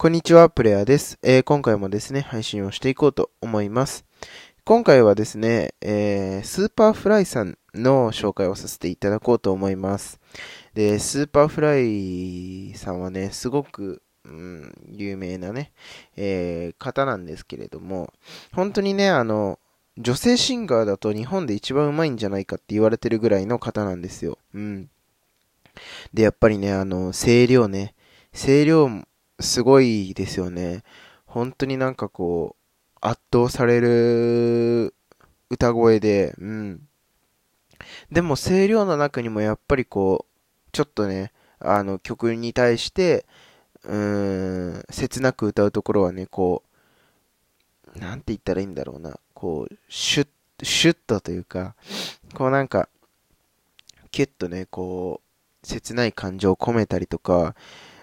こんにちは、プレイヤーです、えー、今回もですね、配信をしていこうと思います。今回はですね、えー、 Superfly さんの紹介をさせていただこうと思います。で、 Superfly さんはね、すごく、うん、有名なね、えー、方なんですけれども、本当にね、あの、女性シンガーだと日本で一番うまいんじゃないかって言われてるぐらいの方なんですよ。うん。で、やっぱりね、あの、声量ね、声量すごいですよね。本当になんかこう、圧倒される歌声で、うん。でも声量の中にもやっぱりこう、ちょっとね、あの曲に対して、うーん、切なく歌うところはね、こう、なんて言ったらいいんだろうな、こう、シュッ、シュッとというか、こうなんか、キュッとね、こう、切ない感情を込めたりとか、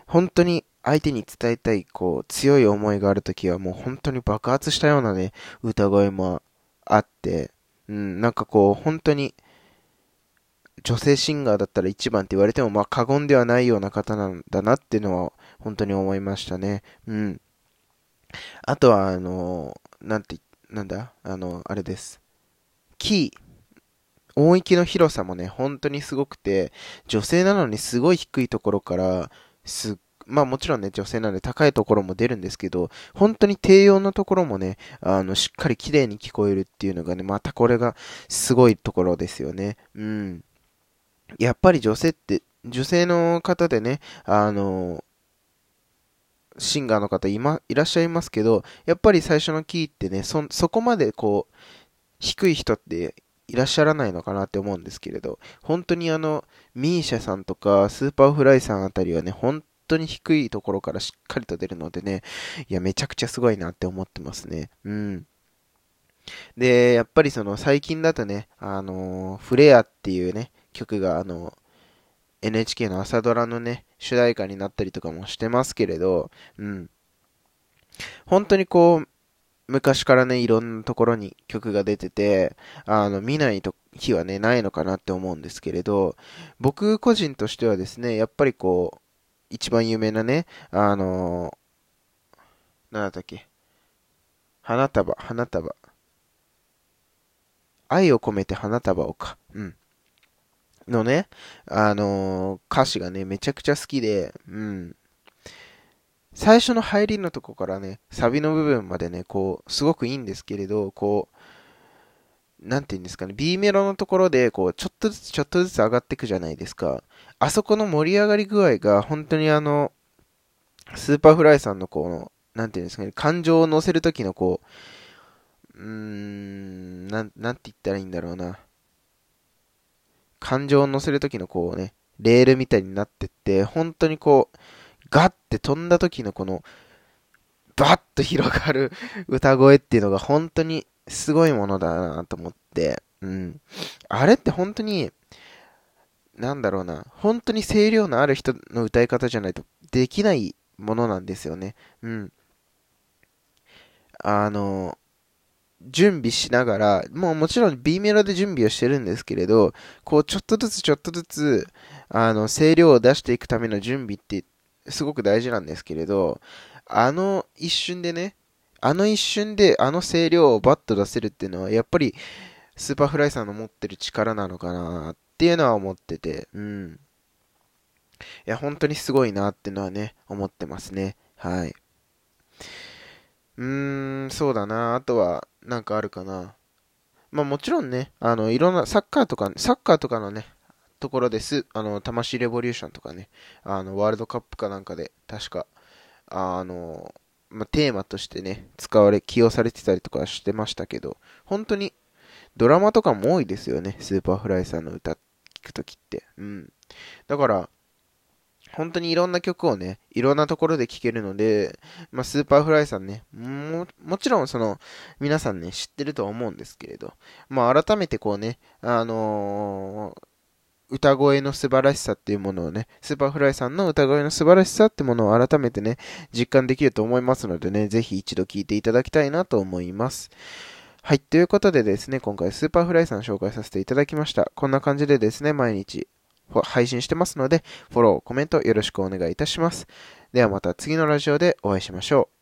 本当に相手に伝えたい、こう、強い思いがあるときはもう本当に爆発したようなね、歌声もあって、うん、なんかこう、本当に、女性シンガーだったら一番って言われても、まあ過言ではないような方なんだなっていうのは、本当に思いましたね。うん。あとは、あの、なんて、なんだ？あの、あれです。キー。音域の広さもね、本当にすごくて、女性なのにすごい低いところから、すっまあもちろんね、女性なんで高いところも出るんですけど、本当に低音のところもね、あの、しっかり綺麗に聞こえるっていうのがね、またこれがすごいところですよね。うん。やっぱり女性って、女性の方でね、あの、シンガーの方いま、いらっしゃいますけど、やっぱり最初のキーってね、そ、そこまでこう、低い人っていらっしゃらないのかなって思うんですけれど、本当にあの、 MISIA さんとか、 Superfly さんあたりはね、本当に低いところからしっかりと出るのでね、いや、めちゃくちゃすごいなって思ってますね。うん。で、やっぱりその最近だとね、あのフレアっていうね、曲があの、NHK の朝ドラのね、主題歌になったりとかもしてますけれど、うん。本当にこう、昔からね、いろんなところに曲が出てて、あの、見ないと日はね、ないのかなって思うんですけれど、僕個人としてはですね、やっぱりこう、一番有名なね、あのー、なんだったっけ？花束、花束。愛を込めて花束をか。うん。のね、あのー、歌詞がね、めちゃくちゃ好きで、うん。最初の入りのとこからね、サビの部分までね、こう、すごくいいんですけれど、こう、なんて言うんですかね、B メロのところで、こう、ちょっとずつちょっとずつ上がっていくじゃないですか。あそこの盛り上がり具合が、本当にあの、 Superfly さんのこの、なんていうんですかね、感情を乗せるときのこう、うーん、なん、なんて言ったらいいんだろうな。感情を乗せるときのこうね、レールみたいになってって、本当にこう、ガッて飛んだ時のこの、バッと広がる歌声っていうのが本当にすごいものだなと思って、うん。あれって本当に、なんだろうな、本当に声量のある人の歌い方じゃないとできないものなんですよね。うん。あの、準備しながら、もうもちろん B メロで準備をしてるんですけれど、こうちょっとずつちょっとずつ、あの、声量を出していくための準備ってすごく大事なんですけれど、あの一瞬でね、あの一瞬であの声量をバッと出せるっていうのは、やっぱり Superfly さんの持ってる力なのかなっていうのは思ってて、うん。いや、本当にすごいなっていうのはね、思ってますね。はい。うーん、そうだな。あとは、なんかあるかな。まあもちろんね、あの、いろんな、サッカーとか、サッカーとかのね、ところです、あの、魂レボリューションとかね、あの、ワールドカップかなんかで、確か、あの、まあ、テーマとしてね、使われ、起用されてたりとかしてましたけど、本当に、ドラマとかも多いですよね、スーパーフライさんの歌聞くときって。うん。だから、本当にいろんな曲をね、いろんなところで聴けるので、まあ、スーパーフライさんね、も、もちろんその、皆さんね、知ってるとは思うんですけれど、まあ、改めてこうね、あのー、歌声の素晴らしさっていうものをね、スーパーフライさんの歌声の素晴らしさってものを改めてね、実感できると思いますのでね、ぜひ一度聴いていただきたいなと思います。はい。ということでですね、今回スーパーフライさん紹介させていただきました。こんな感じでですね、毎日配信してますので、フォロー、コメントよろしくお願いいたします。ではまた次のラジオでお会いしましょう。